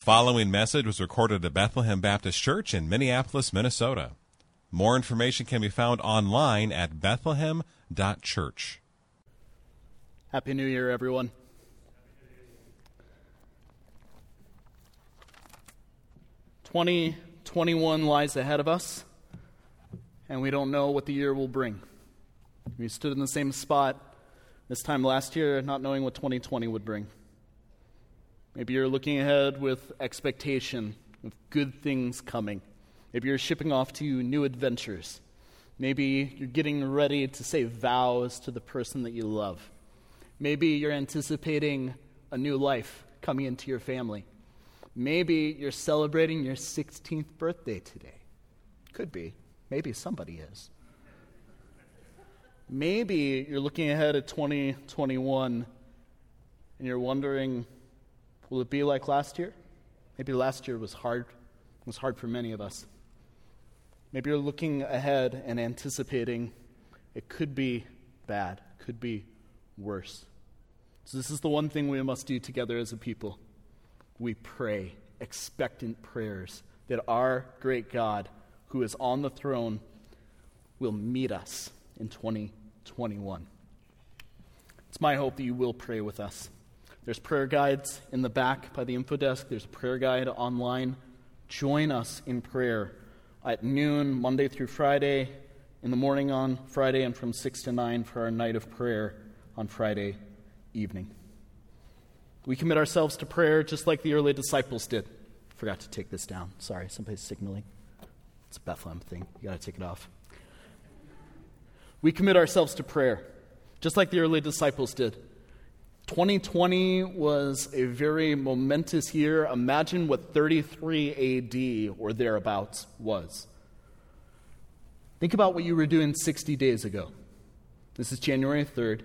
Following message was recorded at Bethlehem Baptist Church in Minneapolis, Minnesota. More information can be found online at bethlehem.church. Happy New Year, everyone. Twenty twenty one lies ahead of us, and we don't know what the year will bring. We stood in the same spot this time last year, not knowing what 2020 would bring. Maybe you're looking ahead with expectation of good things coming. Maybe you're shipping off to new adventures. Maybe you're getting ready to say vows to the person that you love. Maybe you're anticipating a new life coming into your family. Maybe you're celebrating your 16th birthday today. Could be. Maybe somebody is. Maybe you're looking ahead at 2021 and you're wondering, will it be like last year? Maybe last year was hard. It was hard for many of us. Maybe you're looking ahead and anticipating it could be bad, could be worse. So, this is the one thing we must do together as a people. We pray expectant prayers that our great God, who is on the throne, will meet us in 2021. It's my hope that you will pray with us. There's prayer guides in the back by the info desk, there's a prayer guide online. Join us in prayer at noon, Monday through Friday, in the morning on Friday, and from 6 to 9 for our night of prayer on Friday evening. We commit ourselves to prayer just like the early disciples did. Forgot to take this down. Sorry, somebody's signaling. It's a Bethlehem thing. You got to take it off. We commit ourselves to prayer just like the early disciples did. 2020 was a very momentous year. Imagine what 33 AD or thereabouts was. Think about what you were doing 60 days ago. This is January 3rd.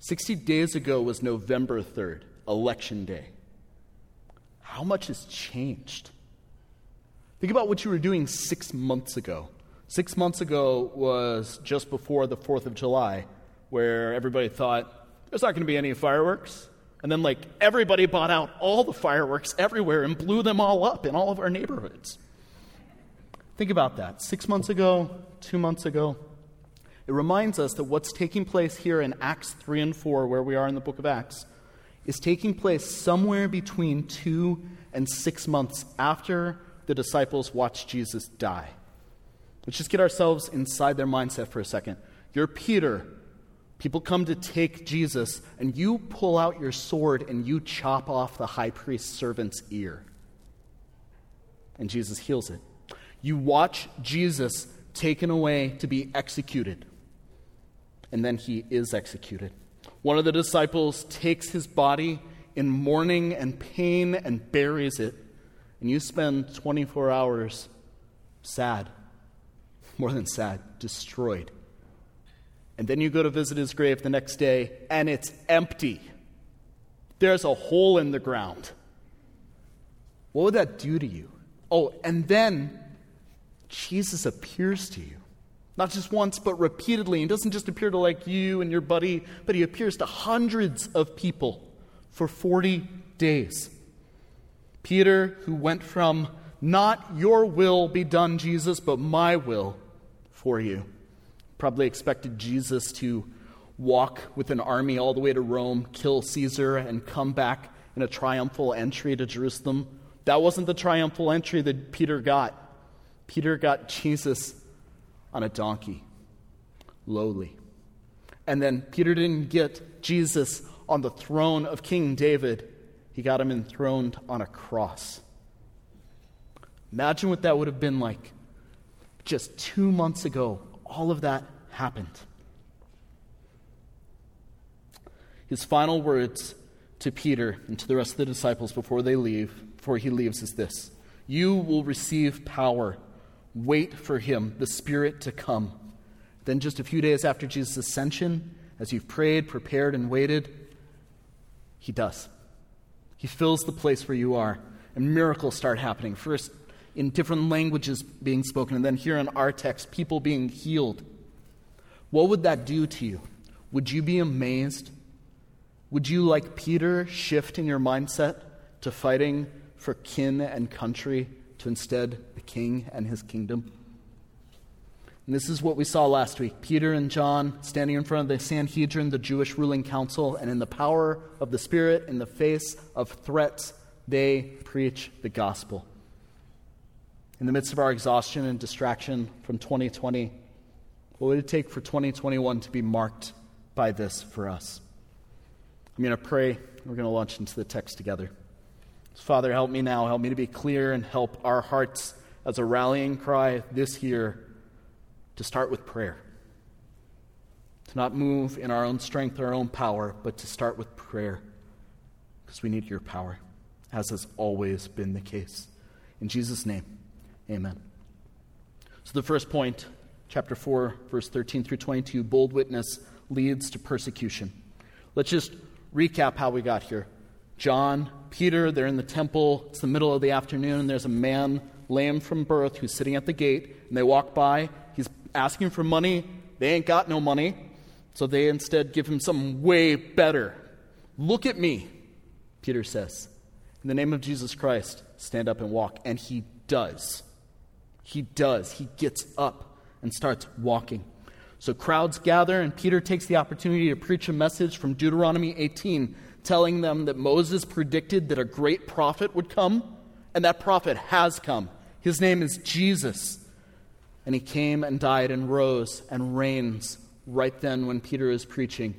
60 days ago was November 3rd, Election Day. How much has changed? Think about what you were doing six months ago. Six months ago was just before the 4th of July, where everybody thought, there's not going to be any fireworks. And then, like, everybody bought out all the fireworks everywhere and blew them all up in all of our neighborhoods. Think about that. Six months ago, two months ago, it reminds us that what's taking place here in Acts 3 and 4, where we are in the book of Acts, is taking place somewhere between two and six months after the disciples watched Jesus die. Let's just get ourselves inside their mindset for a second. You're Peter. People come to take Jesus, and you pull out your sword and you chop off the high priest's servant's ear. And Jesus heals it. You watch Jesus taken away to be executed, and then he is executed. One of the disciples takes his body in mourning and pain and buries it, and you spend 24 hours sad, more than sad, destroyed. And then you go to visit his grave the next day, and it's empty. There's a hole in the ground. What would that do to you? Oh, and then Jesus appears to you. Not just once, but repeatedly. He doesn't just appear to like you and your buddy, but he appears to hundreds of people for 40 days. Peter, who went from not your will be done, Jesus, but my will for you, probably expected Jesus to walk with an army all the way to Rome, kill Caesar, and come back in a triumphal entry to Jerusalem. That wasn't the triumphal entry that Peter got. Peter got Jesus on a donkey, lowly. And then Peter didn't get Jesus on the throne of King David, he got him enthroned on a cross. Imagine what that would have been like. Just two months ago, all of that happened. His final words to Peter and to the rest of the disciples before they leave, before he leaves, is this You will receive power Wait for him, the Spirit to come. Then, just a few days after Jesus' ascension, as you've prayed, prepared, and waited, he does. He fills the place where you are, and miracles start happening. First, in different languages being spoken, and then here in our text, people being healed. What would that do to you? Would you be amazed? Would you, like Peter, shift in your mindset to fighting for kin and country to instead the king and his kingdom? And this is what we saw last week Peter and John standing in front of the Sanhedrin, the Jewish ruling council, and in the power of the Spirit, in the face of threats, they preach the gospel. In the midst of our exhaustion and distraction from 2020, what would it take for 2021 to be marked by this for us? I'm going to pray. We're going to launch into the text together. Father, help me now. Help me to be clear and help our hearts as a rallying cry this year to start with prayer. To not move in our own strength, our own power, but to start with prayer because we need your power, as has always been the case. In Jesus' name, amen. So, the first point, chapter 4, verse 13 through 22 bold witness leads to persecution. Let's just recap how we got here. John, Peter, they're in the temple. It's the middle of the afternoon, and there's a man lame from birth who's sitting at the gate, and they walk by. He's asking for money. They ain't got no money. So they instead give him something way better. Look at me, Peter says. In the name of Jesus Christ, stand up and walk. And he does. He does. He gets up and starts walking. So crowds gather, and Peter takes the opportunity to preach a message from Deuteronomy 18, telling them that Moses predicted that a great prophet would come, and that prophet has come. His name is Jesus. And he came and died and rose and reigns right then when Peter is preaching,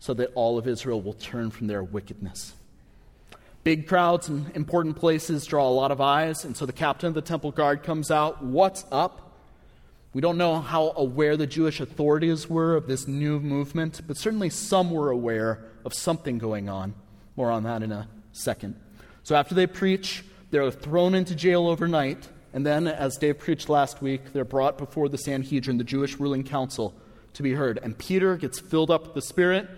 so that all of Israel will turn from their wickedness. Big crowds and important places draw a lot of eyes, and so the captain of the temple guard comes out. What's up? We don't know how aware the Jewish authorities were of this new movement, but certainly some were aware of something going on. More on that in a second. So after they preach, they're thrown into jail overnight and then, as Dave preached last week, they're brought before the Sanhedrin, the Jewish ruling council, to be heard. And Peter gets filled up with the Spirit,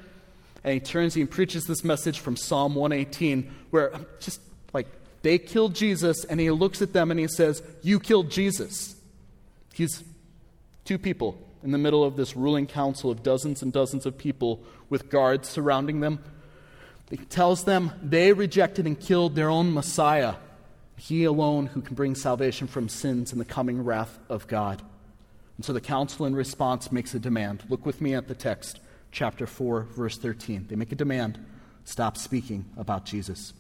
and he turns and he preaches this message from Psalm 118, where just like they killed Jesus, and he looks at them and he says, You killed Jesus. He's two people in the middle of this ruling council of dozens and dozens of people with guards surrounding them. He tells them they rejected and killed their own Messiah he alone who can bring salvation from sins and the coming wrath of God. And so the council in response makes a demand. Look with me at the text, chapter 4, verse 13. They make a demand stop speaking about Jesus.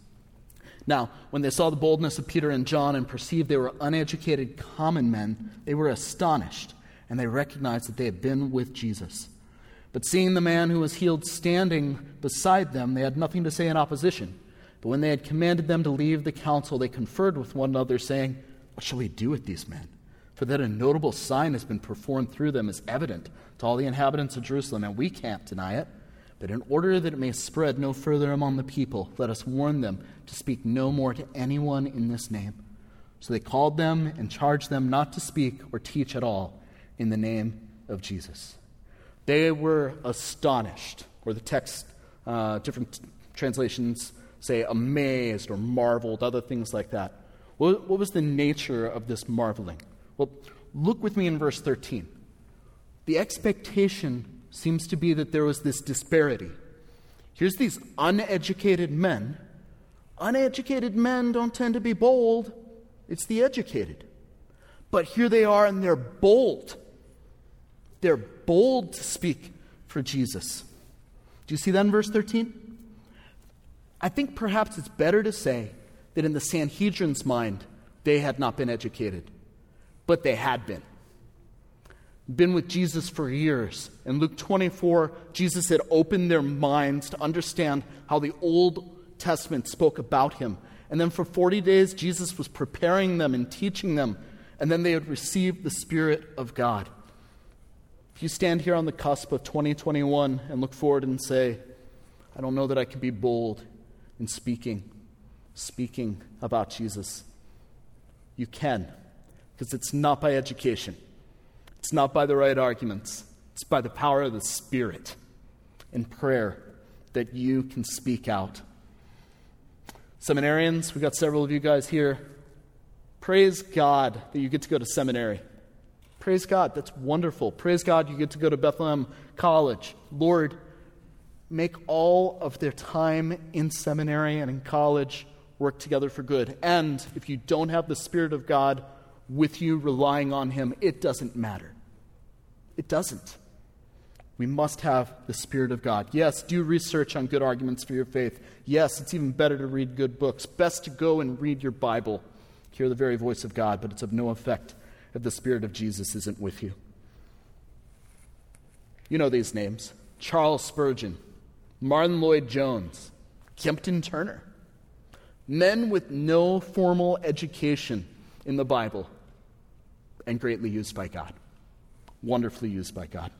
Now, when they saw the boldness of Peter and John and perceived they were uneducated common men, they were astonished, and they recognized that they had been with Jesus. But seeing the man who was healed standing beside them, they had nothing to say in opposition. But when they had commanded them to leave the council, they conferred with one another, saying, What shall we do with these men? For that a notable sign has been performed through them is evident to all the inhabitants of Jerusalem, and we can't deny it. But in order that it may spread no further among the people, let us warn them to speak no more to anyone in this name. So they called them and charged them not to speak or teach at all in the name of Jesus. They were astonished, or the text, uh, different translations say, amazed or marveled, other things like that. What, what was the nature of this marveling? Well, look with me in verse 13. The expectation seems to be that there was this disparity. Here's these uneducated men. Uneducated men don't tend to be bold, it's the educated. But here they are, and they're bold. They're bold to speak for Jesus. Do you see that in verse 13? I think perhaps it's better to say that in the Sanhedrin's mind, they had not been educated, but they had been. Been with Jesus for years. In Luke 24, Jesus had opened their minds to understand how the Old Testament spoke about him. And then for 40 days, Jesus was preparing them and teaching them, and then they had received the Spirit of God. If you stand here on the cusp of 2021 and look forward and say, I don't know that I can be bold in speaking, speaking about Jesus. You can, because it's not by education, it's not by the right arguments, it's by the power of the Spirit in prayer that you can speak out. Seminarians, we've got several of you guys here. Praise God that you get to go to seminary. Praise God, that's wonderful. Praise God, you get to go to Bethlehem College. Lord, make all of their time in seminary and in college work together for good. And if you don't have the Spirit of God with you, relying on Him, it doesn't matter. It doesn't. We must have the Spirit of God. Yes, do research on good arguments for your faith. Yes, it's even better to read good books. Best to go and read your Bible, hear the very voice of God, but it's of no effect if the Spirit of Jesus isn't with you. You know these names Charles Spurgeon, Martyn Lloyd Jones, Kempton Turner. Men with no formal education in the Bible and greatly used by God. Wonderfully used by God.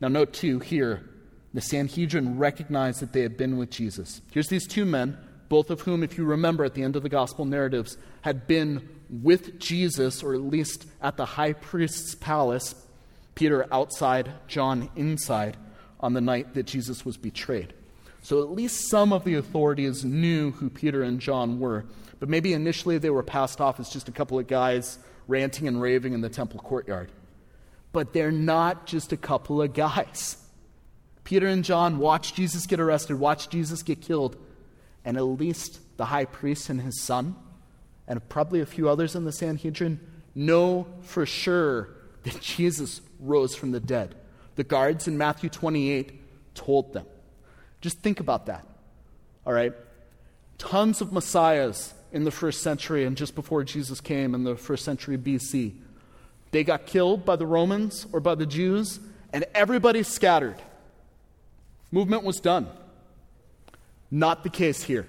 Now, note too here, the Sanhedrin recognized that they had been with Jesus. Here's these two men, both of whom, if you remember at the end of the gospel narratives, had been with Jesus, or at least at the high priest's palace, Peter outside, John inside, on the night that Jesus was betrayed. So at least some of the authorities knew who Peter and John were, but maybe initially they were passed off as just a couple of guys ranting and raving in the temple courtyard. But they're not just a couple of guys. Peter and John watched Jesus get arrested, watched Jesus get killed, and at least the high priest and his son, and probably a few others in the Sanhedrin, know for sure that Jesus rose from the dead. The guards in Matthew 28 told them. Just think about that. All right? Tons of messiahs in the first century and just before Jesus came in the first century BC. They got killed by the Romans or by the Jews, and everybody scattered. Movement was done. Not the case here.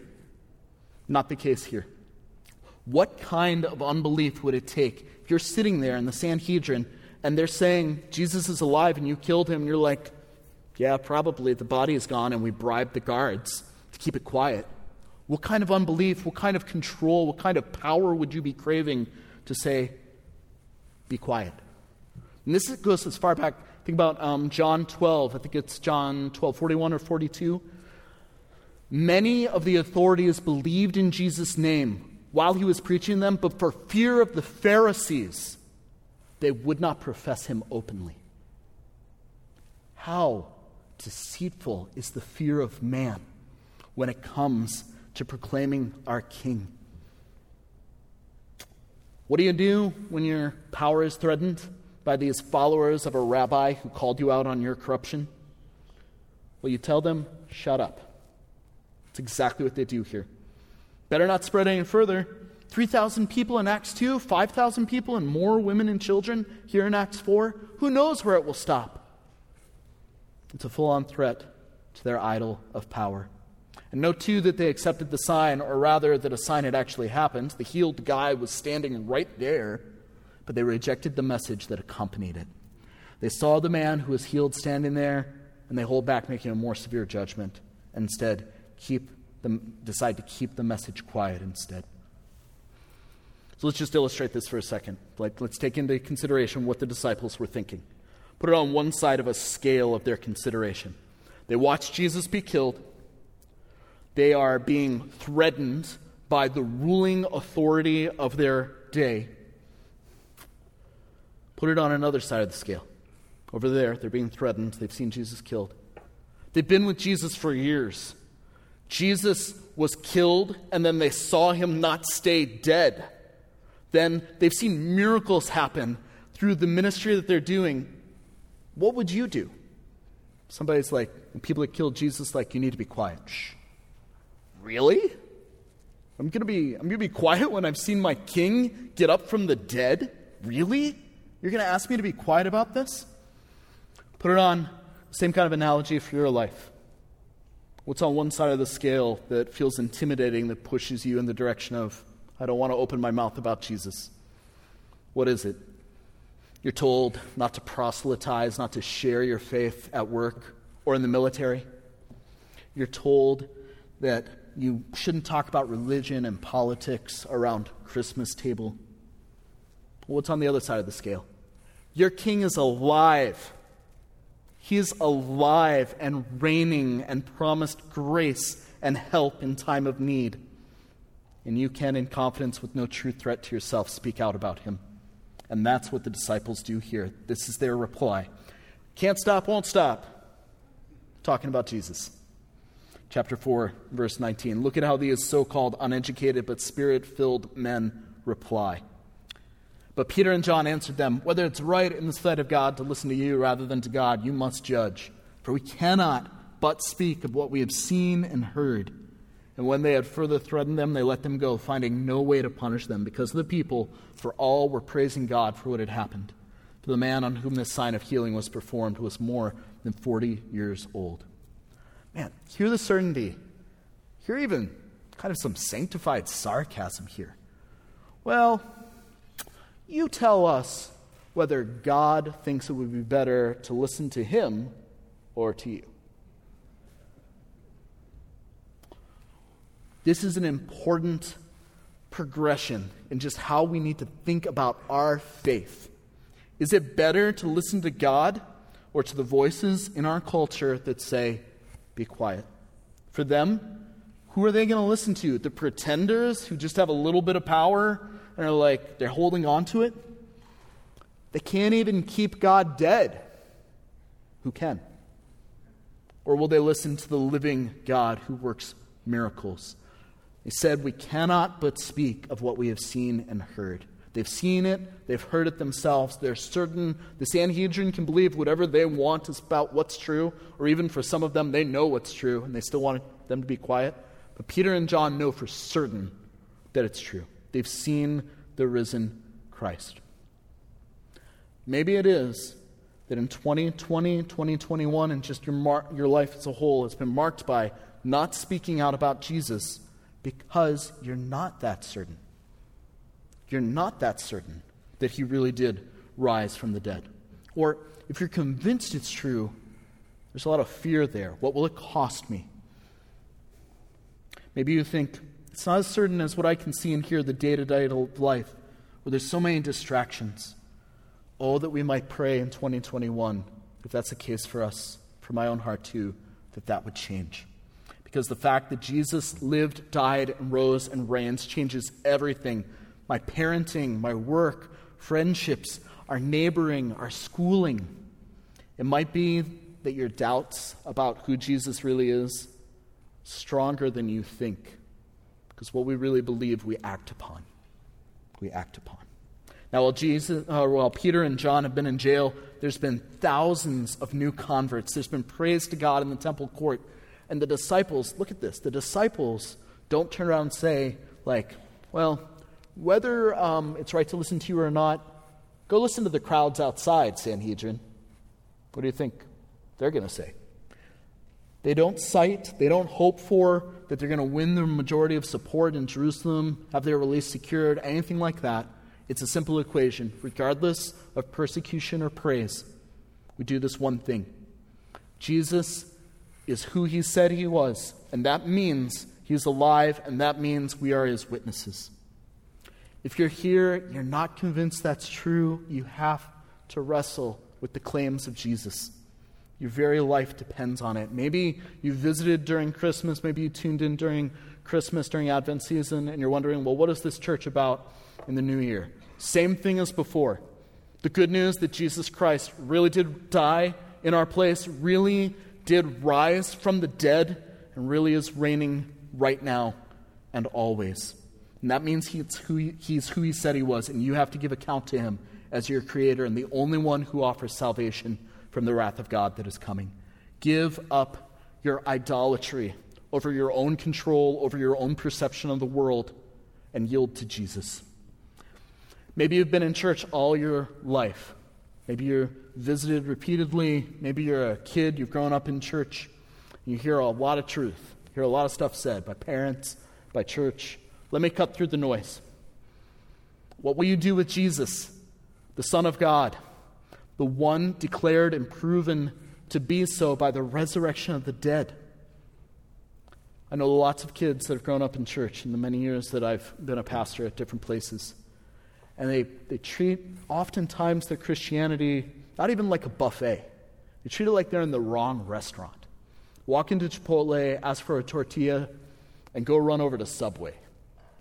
Not the case here. What kind of unbelief would it take if you're sitting there in the Sanhedrin and they're saying Jesus is alive and you killed him? And you're like, yeah, probably the body is gone and we bribed the guards to keep it quiet. What kind of unbelief, what kind of control, what kind of power would you be craving to say, be quiet? And this goes as far back, think about um, John 12, I think it's John 12, 41 or 42. Many of the authorities believed in Jesus' name while he was preaching them, but for fear of the Pharisees, they would not profess him openly. How deceitful is the fear of man when it comes to proclaiming our King. What do you do when your power is threatened by these followers of a rabbi who called you out on your corruption? Well, you tell them, shut up. It's exactly what they do here. Better not spread any further. 3,000 people in Acts 2, 5,000 people, and more women and children here in Acts 4. Who knows where it will stop? It's a full on threat to their idol of power. And note, too, that they accepted the sign, or rather, that a sign had actually happened. The healed guy was standing right there, but they rejected the message that accompanied it. They saw the man who was healed standing there, and they hold back making a more severe judgment. And instead, keep them, decide to keep the message quiet instead. So let's just illustrate this for a second. Like, let's take into consideration what the disciples were thinking. Put it on one side of a scale of their consideration. They watched Jesus be killed. They are being threatened by the ruling authority of their day. Put it on another side of the scale. Over there, they're being threatened. They've seen Jesus killed. They've been with Jesus for years. Jesus was killed, and then they saw him not stay dead. Then they've seen miracles happen through the ministry that they're doing. What would you do? Somebody's like, people that killed Jesus, like, you need to be quiet. Shh. Really? I'm going to be I'm going to be quiet when I've seen my king get up from the dead? Really? You're going to ask me to be quiet about this? Put it on same kind of analogy for your life. What's on one side of the scale that feels intimidating that pushes you in the direction of I don't want to open my mouth about Jesus? What is it? You're told not to proselytize, not to share your faith at work or in the military. You're told that you shouldn't talk about religion and politics around Christmas table. What's on the other side of the scale? Your king is alive. He is alive and reigning and promised grace and help in time of need. And you can, in confidence, with no true threat to yourself, speak out about him. And that's what the disciples do here. This is their reply. Can't stop, won't stop. Talking about Jesus. Chapter 4, verse 19. Look at how these so called uneducated but spirit filled men reply. But Peter and John answered them, Whether it's right in the sight of God to listen to you rather than to God, you must judge. For we cannot but speak of what we have seen and heard. And when they had further threatened them, they let them go, finding no way to punish them because of the people, for all were praising God for what had happened. For the man on whom this sign of healing was performed was more than 40 years old. Man, hear the certainty. Hear even kind of some sanctified sarcasm here. Well, you tell us whether God thinks it would be better to listen to him or to you. This is an important progression in just how we need to think about our faith. Is it better to listen to God or to the voices in our culture that say, be quiet? For them, who are they going to listen to? The pretenders who just have a little bit of power and are like, they're holding on to it? They can't even keep God dead. Who can? Or will they listen to the living God who works miracles? He said, We cannot but speak of what we have seen and heard. They've seen it, they've heard it themselves. They're certain the Sanhedrin can believe whatever they want about what's true, or even for some of them, they know what's true and they still want them to be quiet. But Peter and John know for certain that it's true. They've seen the risen Christ. Maybe it is that in 2020, 2021, and just your, mar- your life as a whole has been marked by not speaking out about Jesus because you're not that certain. You're not that certain that he really did rise from the dead. Or if you're convinced it's true, there's a lot of fear there. What will it cost me? Maybe you think, it's not as certain as what I can see and hear the day to day of life, where there's so many distractions. Oh, that we might pray in 2021, if that's the case for us, for my own heart too, that that would change because the fact that Jesus lived, died, and rose and reigns changes everything my parenting, my work, friendships, our neighboring, our schooling. It might be that your doubts about who Jesus really is stronger than you think because what we really believe we act upon. We act upon. Now while jesus uh, while peter and john have been in jail there's been thousands of new converts. There's been praise to god in the temple court. And the disciples, look at this, the disciples don't turn around and say, like, well, whether um, it's right to listen to you or not, go listen to the crowds outside, Sanhedrin. What do you think they're going to say? They don't cite, they don't hope for that they're going to win the majority of support in Jerusalem, have their release secured, anything like that. It's a simple equation. Regardless of persecution or praise, we do this one thing Jesus is who he said he was, and that means he's alive, and that means we are his witnesses. If you're here, you're not convinced that's true, you have to wrestle with the claims of Jesus. Your very life depends on it. Maybe you visited during Christmas, maybe you tuned in during Christmas, during Advent season, and you're wondering, well, what is this church about in the new year? Same thing as before. The good news that Jesus Christ really did die in our place, really did rise from the dead and really is reigning right now and always. And that means he's who he, he's who he said he was, and you have to give account to him as your creator and the only one who offers salvation from the wrath of God that is coming. Give up your idolatry over your own control, over your own perception of the world, and yield to Jesus. Maybe you've been in church all your life. Maybe you're visited repeatedly. Maybe you're a kid, you've grown up in church. You hear a lot of truth, you hear a lot of stuff said by parents, by church. Let me cut through the noise. What will you do with Jesus, the Son of God, the one declared and proven to be so by the resurrection of the dead? I know lots of kids that have grown up in church in the many years that I've been a pastor at different places. And they, they treat oftentimes their Christianity not even like a buffet. They treat it like they're in the wrong restaurant. Walk into Chipotle, ask for a tortilla, and go run over to Subway.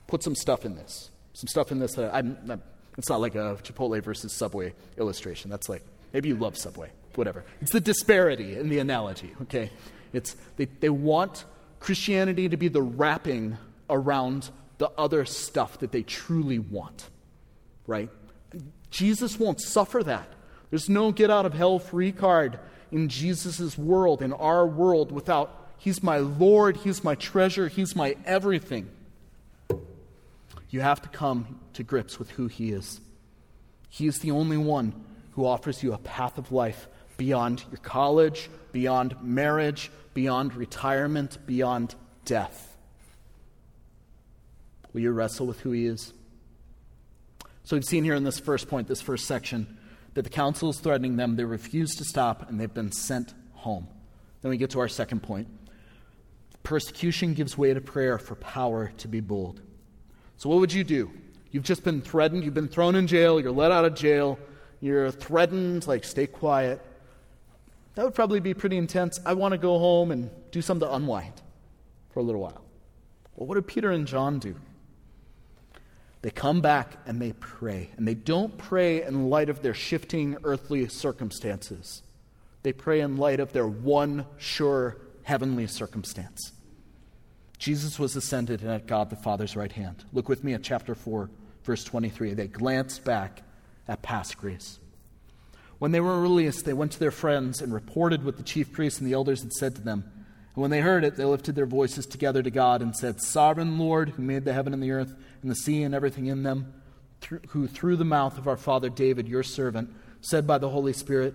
Put some stuff in this. Some stuff in this that I'm, I'm it's not like a Chipotle versus Subway illustration. That's like, maybe you love Subway, whatever. It's the disparity in the analogy, okay? It's, they, they want Christianity to be the wrapping around the other stuff that they truly want, right? Jesus won't suffer that. There's no get out of hell free card in Jesus' world, in our world, without He's my Lord, He's my treasure, He's my everything. You have to come to grips with who He is. He is the only one who offers you a path of life beyond your college, beyond marriage, beyond retirement, beyond death. Will you wrestle with who He is? So we've seen here in this first point, this first section, that the council is threatening them. They refuse to stop, and they've been sent home. Then we get to our second point. Persecution gives way to prayer for power to be bold. So, what would you do? You've just been threatened, you've been thrown in jail, you're let out of jail, you're threatened, like, stay quiet. That would probably be pretty intense. I want to go home and do something to unwind for a little while. Well, what did Peter and John do? They come back and they pray. And they don't pray in light of their shifting earthly circumstances, they pray in light of their one sure heavenly circumstance. Jesus was ascended and at God the Father's right hand. Look with me at chapter 4, verse 23. They glanced back at past grace. When they were released, they went to their friends and reported what the chief priests and the elders had said to them. And when they heard it, they lifted their voices together to God and said, Sovereign Lord, who made the heaven and the earth and the sea and everything in them, who through the mouth of our father David, your servant, said by the Holy Spirit,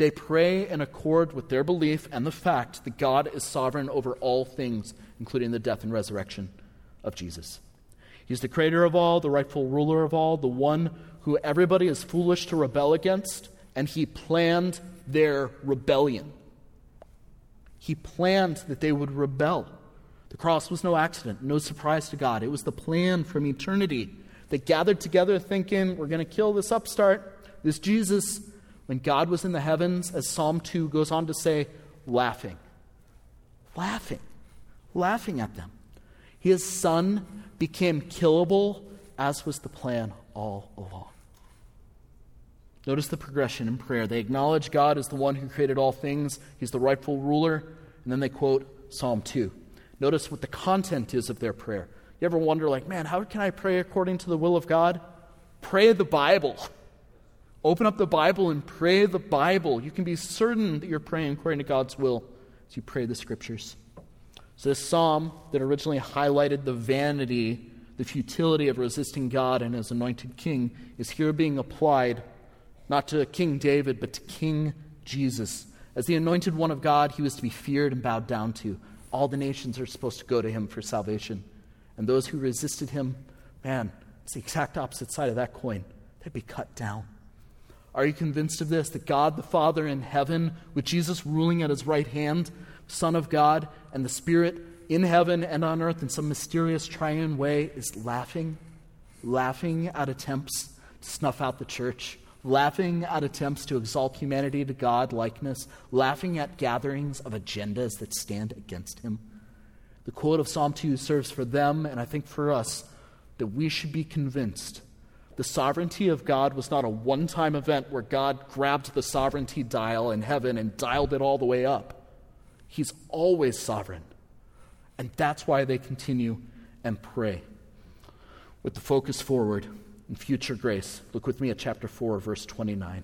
They pray in accord with their belief and the fact that God is sovereign over all things, including the death and resurrection of Jesus. He's the creator of all, the rightful ruler of all, the one who everybody is foolish to rebel against, and he planned their rebellion. He planned that they would rebel. The cross was no accident, no surprise to God. It was the plan from eternity They gathered together thinking, we're going to kill this upstart, this Jesus, when God was in the heavens, as Psalm 2 goes on to say, laughing. Laughing. Laughing at them. His son became killable, as was the plan all along. Notice the progression in prayer. They acknowledge God as the one who created all things, He's the rightful ruler, and then they quote Psalm 2. Notice what the content is of their prayer. You ever wonder, like, man, how can I pray according to the will of God? Pray the Bible. Open up the Bible and pray the Bible. You can be certain that you're praying according to God's will as you pray the scriptures. So, this psalm that originally highlighted the vanity, the futility of resisting God and his anointed king is here being applied not to King David, but to King Jesus. As the anointed one of God, he was to be feared and bowed down to. All the nations are supposed to go to him for salvation. And those who resisted him, man, it's the exact opposite side of that coin. They'd be cut down. Are you convinced of this? That God the Father in heaven, with Jesus ruling at his right hand, Son of God, and the Spirit in heaven and on earth in some mysterious triune way, is laughing, laughing at attempts to snuff out the church, laughing at attempts to exalt humanity to God likeness, laughing at gatherings of agendas that stand against him. The quote of Psalm 2 serves for them, and I think for us, that we should be convinced the sovereignty of God was not a one time event where God grabbed the sovereignty dial in heaven and dialed it all the way up. He's always sovereign. And that's why they continue and pray. With the focus forward, and future grace. Look with me at chapter 4, verse 29.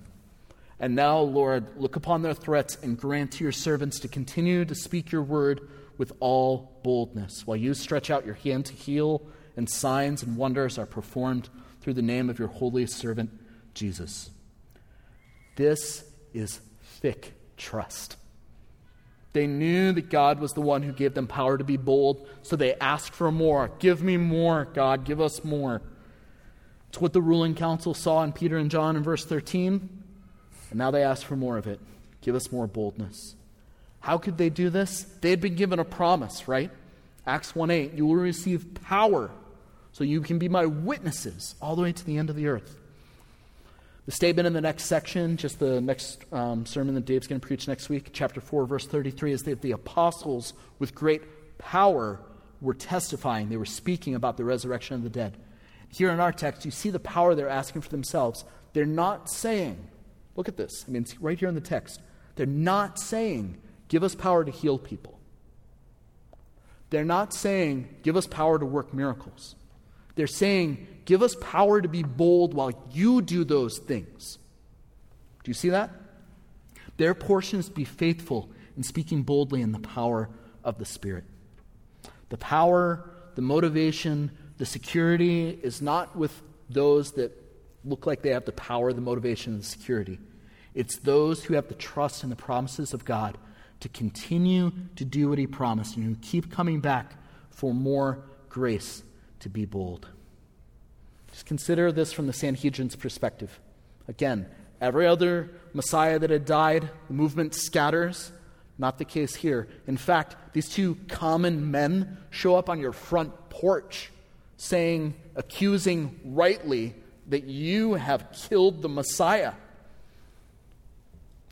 And now, Lord, look upon their threats and grant to your servants to continue to speak your word with all boldness, while you stretch out your hand to heal, and signs and wonders are performed through the name of your holy servant, Jesus. This is thick trust. They knew that God was the one who gave them power to be bold, so they asked for more. Give me more, God, give us more. It's what the ruling council saw in Peter and John in verse 13. And now they ask for more of it. Give us more boldness. How could they do this? They had been given a promise, right? Acts 1 8, you will receive power. So you can be my witnesses all the way to the end of the earth. The statement in the next section, just the next um, sermon that Dave's going to preach next week, chapter 4, verse 33, is that the apostles with great power were testifying. They were speaking about the resurrection of the dead. Here in our text, you see the power they're asking for themselves. They're not saying, look at this. I mean, it's right here in the text. They're not saying, give us power to heal people. They're not saying, give us power to work miracles. They're saying, give us power to be bold while you do those things. Do you see that? Their portion is to be faithful in speaking boldly in the power of the Spirit. The power, the motivation, the security is not with those that look like they have the power, the motivation, and the security. It's those who have the trust in the promises of God to continue to do what He promised and who keep coming back for more grace to be bold. Just consider this from the Sanhedrin's perspective. Again, every other Messiah that had died, the movement scatters. Not the case here. In fact, these two common men show up on your front porch saying, accusing rightly that you have killed the Messiah.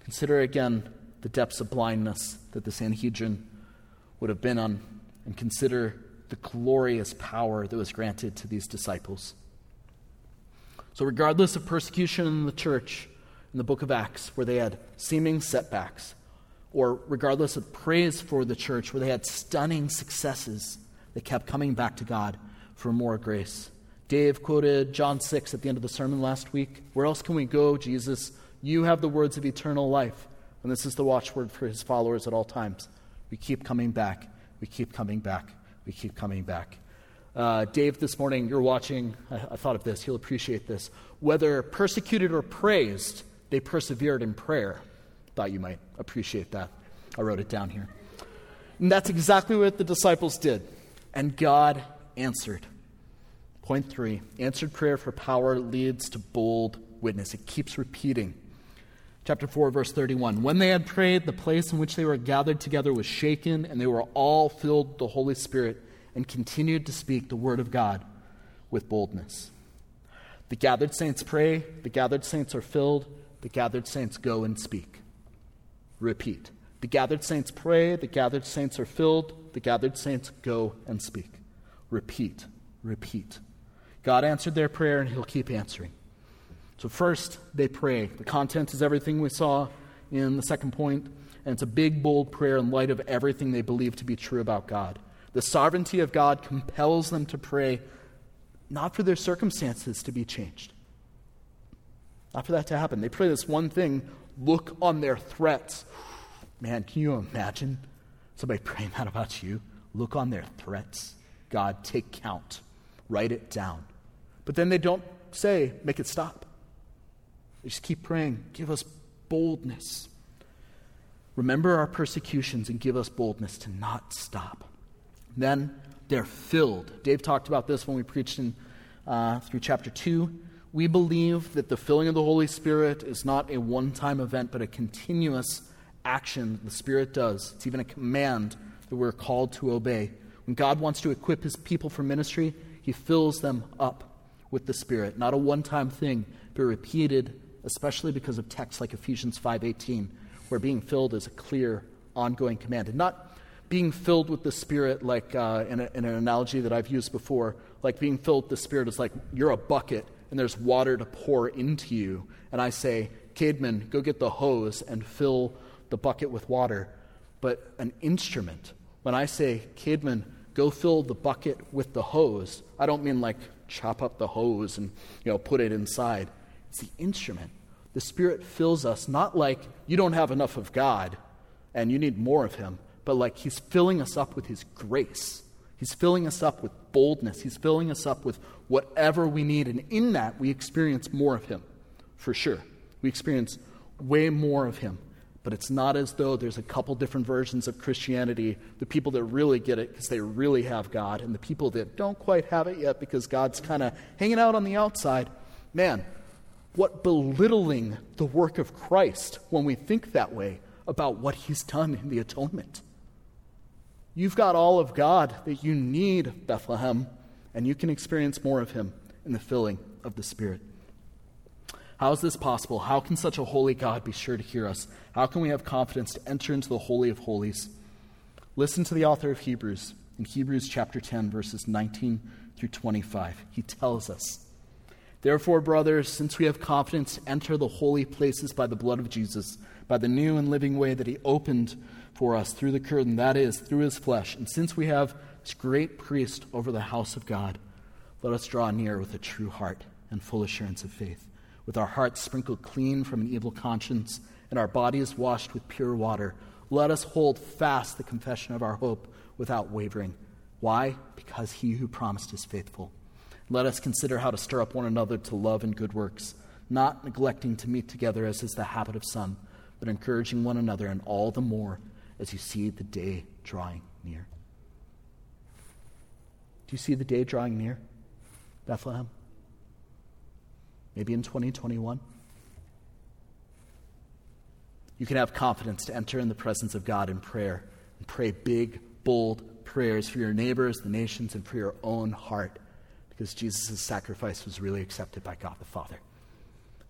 Consider again the depths of blindness that the Sanhedrin would have been on, and consider the glorious power that was granted to these disciples. So, regardless of persecution in the church in the book of Acts, where they had seeming setbacks, or regardless of praise for the church, where they had stunning successes, they kept coming back to God for more grace. Dave quoted John 6 at the end of the sermon last week. Where else can we go, Jesus? You have the words of eternal life. And this is the watchword for his followers at all times. We keep coming back. We keep coming back. We keep coming back. Uh, Dave, this morning, you're watching. I, I thought of this. He'll appreciate this. Whether persecuted or praised, they persevered in prayer. Thought you might appreciate that. I wrote it down here. And that's exactly what the disciples did. And God answered. Point three answered prayer for power leads to bold witness. It keeps repeating. Chapter 4, verse 31. When they had prayed, the place in which they were gathered together was shaken, and they were all filled with the Holy Spirit and continued to speak the word of God with boldness. The gathered saints pray, the gathered saints are filled, the gathered saints go and speak. Repeat. The gathered saints pray, the gathered saints are filled, the gathered saints go and speak. Repeat. Repeat. God answered their prayer, and He'll keep answering. So, first, they pray. The content is everything we saw in the second point, and it's a big, bold prayer in light of everything they believe to be true about God. The sovereignty of God compels them to pray not for their circumstances to be changed, not for that to happen. They pray this one thing look on their threats. Man, can you imagine somebody praying that about you? Look on their threats. God, take count, write it down. But then they don't say, make it stop. They just keep praying, give us boldness. Remember our persecutions and give us boldness to not stop. Then they're filled. Dave talked about this when we preached in, uh, through chapter 2. We believe that the filling of the Holy Spirit is not a one time event, but a continuous action the Spirit does. It's even a command that we're called to obey. When God wants to equip his people for ministry, he fills them up with the Spirit. Not a one time thing, but repeated especially because of texts like Ephesians 5:18, where being filled is a clear, ongoing command, and not being filled with the Spirit like uh, in, a, in, an analogy that I've used before. Like being filled with the Spirit is like you're a bucket and there's water to pour into you, and I say, Cademan, go get the hose and fill the bucket with water. But an instrument, when I say, Cademan, go fill the bucket with the hose, I don't mean like chop up the hose and you know put it inside. It's the instrument. The Spirit fills us, not like you don't have enough of God and you need more of Him, but like He's filling us up with His grace. He's filling us up with boldness. He's filling us up with whatever we need. And in that, we experience more of Him, for sure. We experience way more of Him. But it's not as though there's a couple different versions of Christianity the people that really get it because they really have God, and the people that don't quite have it yet because God's kind of hanging out on the outside. Man, what belittling the work of Christ when we think that way about what he's done in the atonement. You've got all of God that you need, Bethlehem, and you can experience more of Him in the filling of the Spirit. How is this possible? How can such a holy God be sure to hear us? How can we have confidence to enter into the Holy of Holies? Listen to the author of Hebrews in Hebrews chapter 10, verses 19 through 25. He tells us, Therefore, brothers, since we have confidence enter the holy places by the blood of Jesus, by the new and living way that he opened for us through the curtain, that is, through his flesh, and since we have this great priest over the house of God, let us draw near with a true heart and full assurance of faith, with our hearts sprinkled clean from an evil conscience and our bodies washed with pure water. Let us hold fast the confession of our hope without wavering. Why? Because he who promised is faithful. Let us consider how to stir up one another to love and good works, not neglecting to meet together as is the habit of some, but encouraging one another, and all the more as you see the day drawing near. Do you see the day drawing near, Bethlehem? Maybe in 2021? You can have confidence to enter in the presence of God in prayer and pray big, bold prayers for your neighbors, the nations, and for your own heart because Jesus' sacrifice was really accepted by God the Father.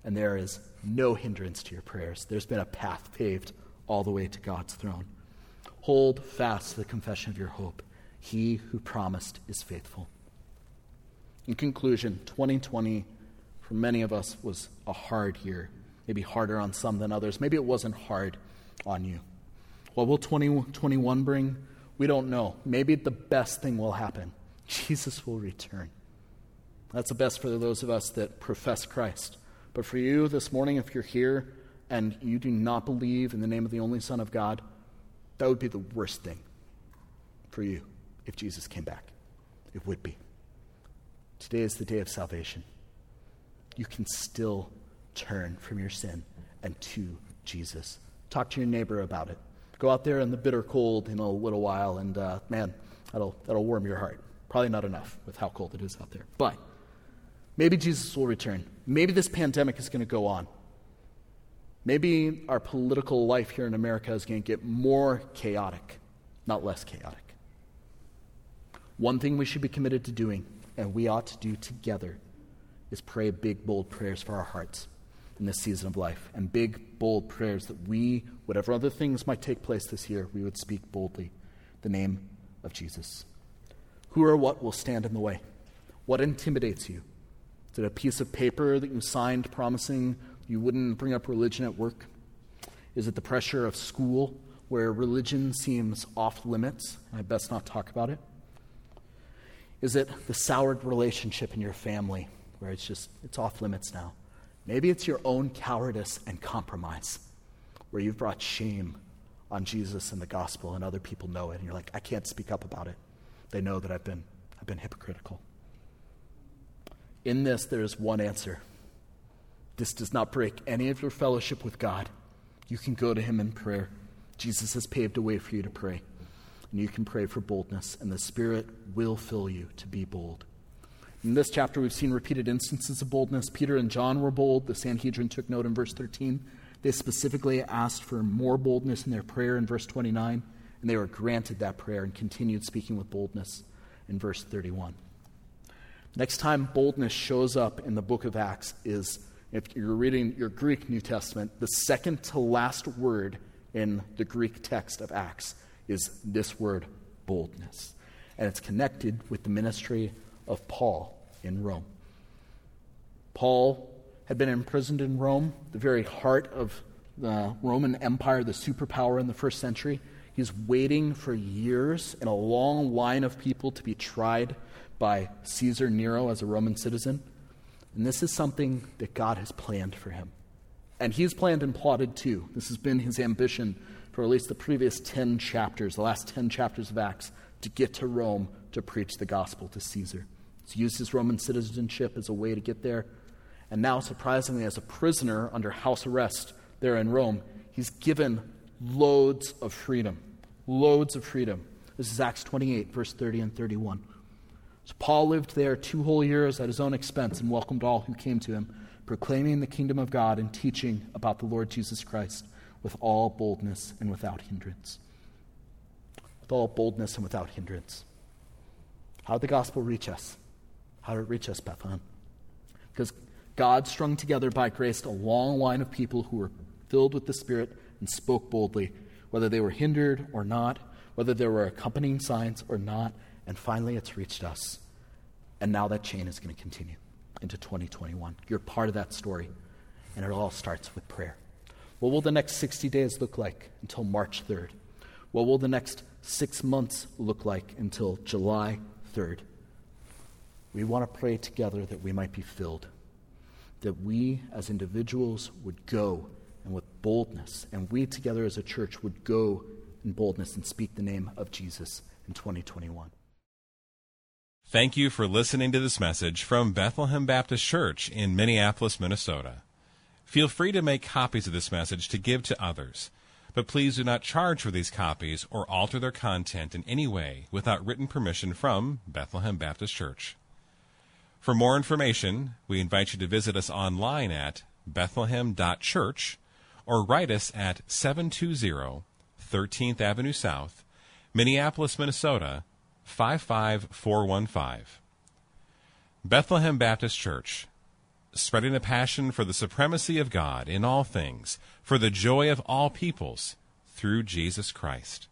And there is no hindrance to your prayers. There's been a path paved all the way to God's throne. Hold fast to the confession of your hope. He who promised is faithful. In conclusion, 2020 for many of us was a hard year, maybe harder on some than others. Maybe it wasn't hard on you. What will 2021 bring? We don't know. Maybe the best thing will happen Jesus will return. That's the best for those of us that profess Christ. But for you this morning, if you're here and you do not believe in the name of the only Son of God, that would be the worst thing for you if Jesus came back. It would be. Today is the day of salvation. You can still turn from your sin and to Jesus. Talk to your neighbor about it. Go out there in the bitter cold in a little while, and uh, man, that'll, that'll warm your heart. Probably not enough with how cold it is out there. But maybe Jesus will return. Maybe this pandemic is going to go on. Maybe our political life here in America is going to get more chaotic, not less chaotic. One thing we should be committed to doing, and we ought to do together, is pray big, bold prayers for our hearts in this season of life. And big, bold prayers that we, whatever other things might take place this year, we would speak boldly the name of Jesus. Who or what will stand in the way? What intimidates you? Is it a piece of paper that you signed promising you wouldn't bring up religion at work? Is it the pressure of school where religion seems off limits and I best not talk about it? Is it the soured relationship in your family where it's just, it's off limits now? Maybe it's your own cowardice and compromise where you've brought shame on Jesus and the gospel and other people know it and you're like, I can't speak up about it. They know that I've been, I've been hypocritical. In this, there is one answer. This does not break any of your fellowship with God. You can go to Him in prayer. Jesus has paved a way for you to pray. And you can pray for boldness, and the Spirit will fill you to be bold. In this chapter, we've seen repeated instances of boldness. Peter and John were bold. The Sanhedrin took note in verse 13. They specifically asked for more boldness in their prayer in verse 29, and they were granted that prayer and continued speaking with boldness in verse 31. Next time boldness shows up in the book of Acts is, if you're reading your Greek New Testament, the second to last word in the Greek text of Acts is this word, boldness. And it's connected with the ministry of Paul in Rome. Paul had been imprisoned in Rome, the very heart of the Roman Empire, the superpower in the first century. He's waiting for years in a long line of people to be tried by Caesar Nero as a Roman citizen. And this is something that God has planned for him. And he's planned and plotted too. This has been his ambition for at least the previous 10 chapters, the last 10 chapters of Acts, to get to Rome to preach the gospel to Caesar. He's used his Roman citizenship as a way to get there. And now, surprisingly, as a prisoner under house arrest there in Rome, he's given loads of freedom. Loads of freedom. This is Acts 28, verse 30 and 31. So Paul lived there two whole years at his own expense and welcomed all who came to him, proclaiming the kingdom of God and teaching about the Lord Jesus Christ with all boldness and without hindrance. With all boldness and without hindrance. How did the gospel reach us? How did it reach us, Bethlehem? Because God strung together by grace a long line of people who were filled with the Spirit and spoke boldly, whether they were hindered or not, whether there were accompanying signs or not, and finally it's reached us. And now that chain is going to continue into 2021. You're part of that story, and it all starts with prayer. What will the next 60 days look like until March 3rd? What will the next six months look like until July 3rd? We want to pray together that we might be filled, that we as individuals would go boldness, and we together as a church would go in boldness and speak the name of Jesus in 2021. Thank you for listening to this message from Bethlehem Baptist Church in Minneapolis, Minnesota. Feel free to make copies of this message to give to others, but please do not charge for these copies or alter their content in any way without written permission from Bethlehem Baptist Church. For more information, we invite you to visit us online at bethlehem.church or write us at 720 13th Avenue South, Minneapolis, Minnesota 55415. Bethlehem Baptist Church, spreading a passion for the supremacy of God in all things, for the joy of all peoples, through Jesus Christ.